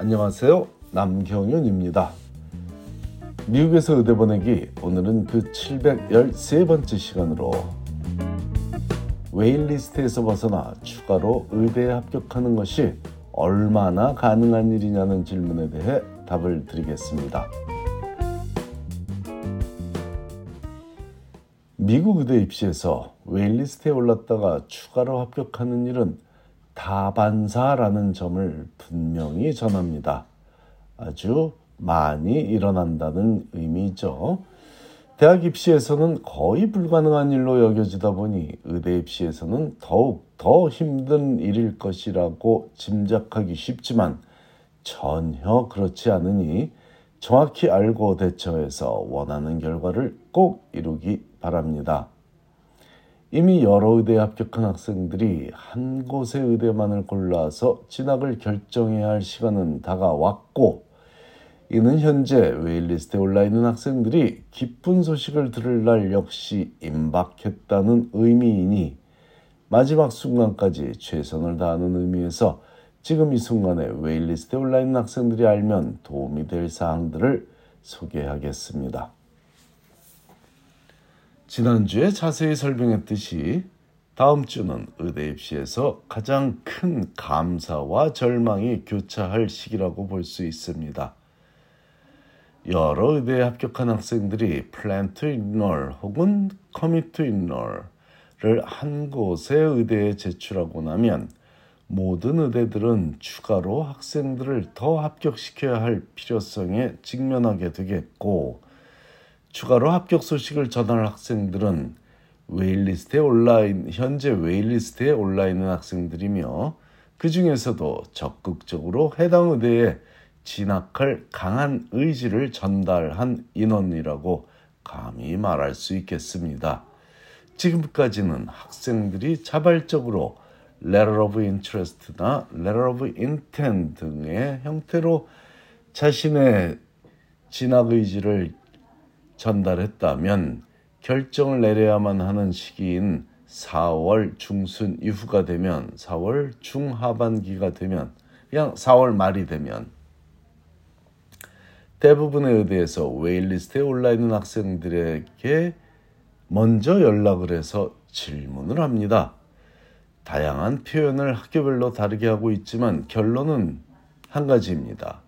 안녕하세요. 남경윤입니다. 미국에서 의대 보내기 오늘은 그 713번째 시간으로 waitlist에서 벗어나 추가로 의대에 합격하는 것이 얼마나 가능한 일이냐는 질문에 대해 답을 드리겠습니다. 미국 의대 입시에서 waitlist에 올랐다가 추가로 합격하는 일은 다반사라는 점을 분명히 전합니다. 아주 많이 일어난다는 의미죠. 대학 입시에서는 거의 불가능한 일로 여겨지다 보니 의대 입시에서는 더욱 더 힘든 일일 것이라고 짐작하기 쉽지만 전혀 그렇지 않으니 정확히 알고 대처해서 원하는 결과를 꼭 이루기 바랍니다. 이미 여러 의대에 합격한 학생들이 한 곳의 의대만을 골라서 진학을 결정해야 할 시간은 다가왔고 이는 현재 waitlist에 올라 있는 학생들이 기쁜 소식을 들을 날 역시 임박했다는 의미이니 마지막 순간까지 최선을 다하는 의미에서 지금 이 순간에 waitlist에 올라 있는 학생들이 알면 도움이 될 사항들을 소개하겠습니다. 지난주에 자세히 설명했듯이 다음 주는 의대 입시에서 가장 큰 감사와 절망이 교차할 시기라고 볼 수 있습니다. 여러 의대에 합격한 학생들이 Plan to Enroll 혹은 Commit to Enroll을 한 곳의 의대에 제출하고 나면 모든 의대들은 추가로 학생들을 더 합격시켜야 할 필요성에 직면하게 되겠고 추가로 합격 소식을 전할 학생들은 waitlist에 올라인 현재 waitlist에 올라 있는 학생들이며 그 중에서도 적극적으로 해당 의대에 진학할 강한 의지를 전달한 인원이라고 감히 말할 수 있겠습니다. 지금까지는 학생들이 자발적으로 letter of interest나 letter of intent 등의 형태로 자신의 진학 의지를 전달했다면 결정을 내려야만 하는 시기인 4월 중순 이후가 되면 4월 중하반기가 되면 그냥 4월 말이 되면 대부분의 의대에서 웨일리스트에 올라 있는 학생들에게 먼저 연락을 해서 질문을 합니다. 다양한 표현을 학교별로 다르게 하고 있지만 결론은 한 가지입니다.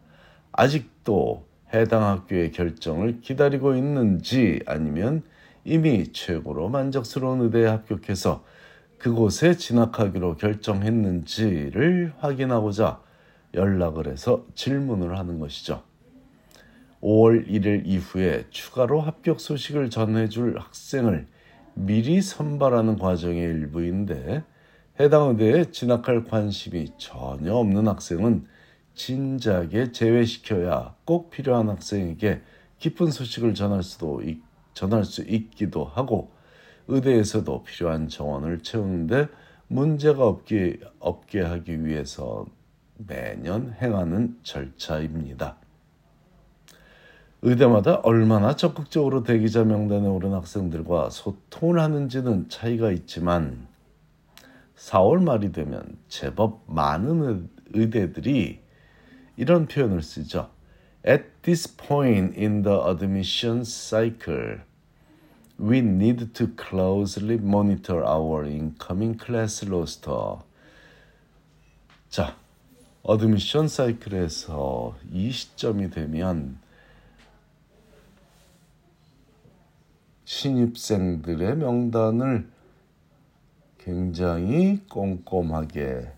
아직도 해당 학교의 결정을 기다리고 있는지 아니면 이미 최고로 만족스러운 의대에 합격해서 그곳에 진학하기로 결정했는지를 확인하고자 연락을 해서 질문을 하는 것이죠. 5월 1일 이후에 추가로 합격 소식을 전해줄 학생을 미리 선발하는 과정의 일부인데 해당 의대에 진학할 관심이 전혀 없는 학생은 진작에 제외시켜야 꼭 필요한 학생에게 기쁜 소식을 전할 수도 있, 전할 수 있기도 하고 의대에서도 필요한 정원을 채우는데 문제가 없게, 없게 하기 위해서 매년 행하는 절차입니다. 의대마다 얼마나 적극적으로 대기자 명단에 오른 학생들과 소통을 하는지는 차이가 있지만 4월 말이 되면 제법 많은 의대들이 이런 표현을 쓰죠. At this point in the admission cycle, we need to closely monitor our incoming class roster. 자, 어드미션 사이클에서 이 시점이 되면 신입생들의 명단을 굉장히 꼼꼼하게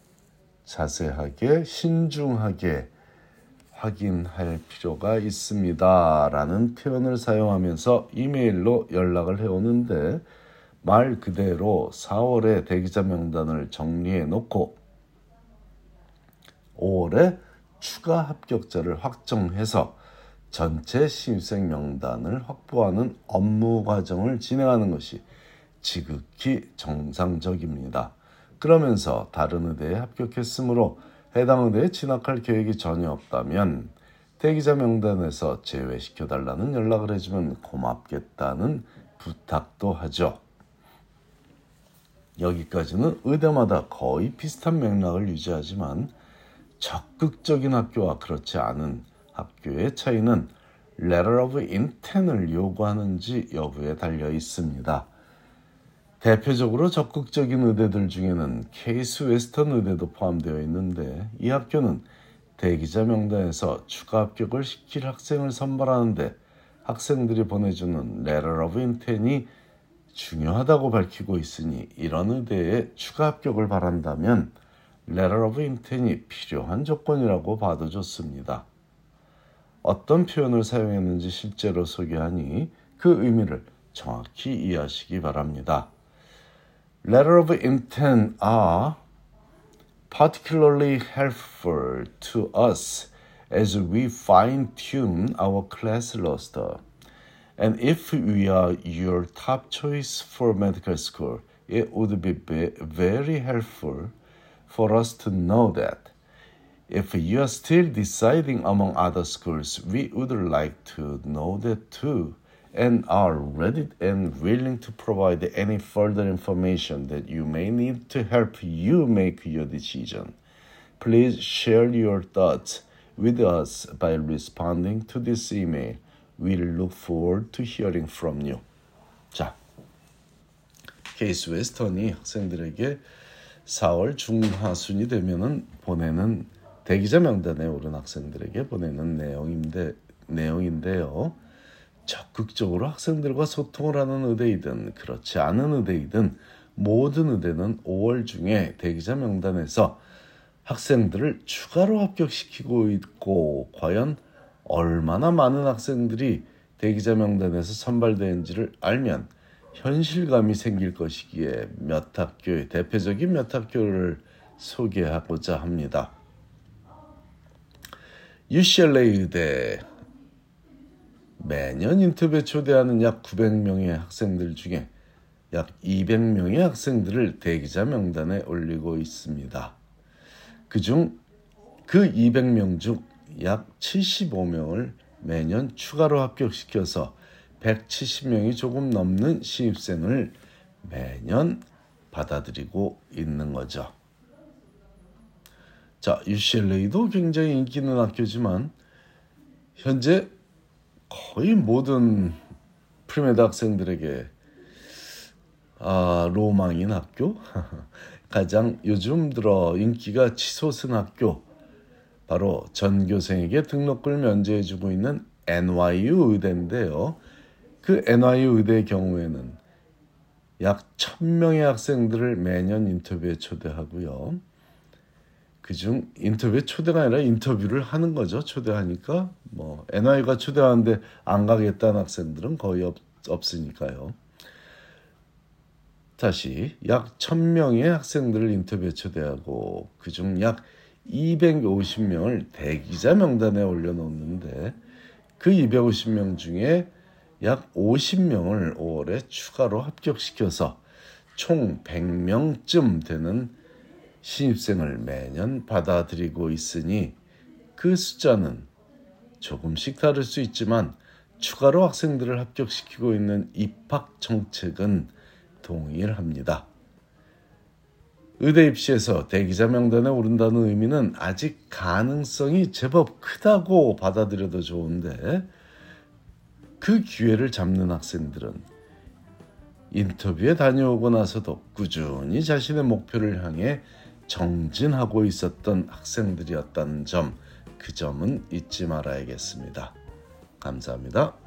자세하게 신중하게 확인할 필요가 있습니다. 라는 표현을 사용하면서 이메일로 연락을 해오는데 말 그대로 4월에 대기자 명단을 정리해 놓고 5월에 추가 합격자를 확정해서 전체 신입생 명단을 확보하는 업무 과정을 진행하는 것이 지극히 정상적입니다. 그러면서 다른 의대에 합격했으므로 해당 의대에 진학할 계획이 전혀 없다면 대기자 명단에서 제외시켜 달라는 연락을 해주면 고맙겠다는 부탁도 하죠. 여기까지는 의대마다 거의 비슷한 맥락을 유지하지만 적극적인 학교와 그렇지 않은 학교의 차이는 letter of intent을 요구하는지 여부에 달려 있습니다. 대표적으로 적극적인 의대들 중에는 케이스 웨스턴 의대도 포함되어 있는데 이 학교는 대기자 명단에서 추가 합격을 시킬 학생을 선발하는데 학생들이 보내주는 letter of intent이 중요하다고 밝히고 있으니 이런 의대에 추가 합격을 바란다면 letter of intent이 필요한 조건이라고 봐도 좋습니다. 어떤 표현을 사용했는지 실제로 소개하니 그 의미를 정확히 이해하시기 바랍니다. Letter of intent are particularly helpful to us as we fine tune our class roster. And if we are your top choice for medical school, it would be very helpful for us to know that. If you are still deciding among other schools, we would like to know that too and are ready and willing to provide any further information that you may need to help you make your decision. Please share your thoughts with us by responding to this email. We look forward to hearing from you. 자, 케이스 웨스턴이 학생들에게 4월 중하순이 되면은 보내는 대기자 명단에 오른 학생들에게 보내는 내용인데 내용인데요. 적극적으로 학생들과 소통을 하는 의대이든 그렇지 않은 의대이든 모든 의대는 5월 중에 대기자 명단에서 학생들을 추가로 합격시키고 있고 과연 얼마나 많은 학생들이 대기자 명단에서 선발되는지를 알면 현실감이 생길 것이기에 몇 학교의 대표적인 몇 학교를 소개하고자 합니다. UCLA 의대 매년 인터뷰에 초대하는 약 900명의 학생들 중에 약 200명의 학생들을 대기자 명단에 올리고 있습니다. 그중 그 200명 중 약 75명을 매년 추가로 합격시켜서 170명이 조금 넘는 신입생을 매년 받아들이고 있는 거죠. 자, UCLA도 굉장히 인기 있는 학교지만 현재 거의 모든 premed 학생들에게 아, 로망인 학교 가장 요즘 들어 인기가 치솟은 학교 바로 전교생에게 등록금을 면제해주고 있는 NYU 의대인데요. 그 NYU 의대의 경우에는 약 1000명의 학생들을 매년 인터뷰에 초대하고요. 그중 인터뷰에 초대가 아니라 인터뷰를 하는 거죠. 초대하니까 뭐 NI가 초대하는데 안 가겠다는 학생들은 거의 없, 없으니까요. 다시 약 1000명의 학생들을 인터뷰에 초대하고 그중 약 250명을 대기자 명단에 올려놓는데 그 250명 중에 약 50명을 5월에 추가로 합격시켜서 총 100명쯤 되는 신입생을 매년 받아들이고 있으니 그 숫자는 조금씩 다를 수 있지만 추가로 학생들을 합격시키고 있는 입학 정책은 동일합니다. 의대 입시에서 대기자 명단에 오른다는 의미는 아직 가능성이 제법 크다고 받아들여도 좋은데 그 기회를 잡는 학생들은 인터뷰에 다녀오고 나서도 꾸준히 자신의 목표를 향해 정진하고 있었던 학생들이었다는 점, 그 점은 잊지 말아야겠습니다. 감사합니다.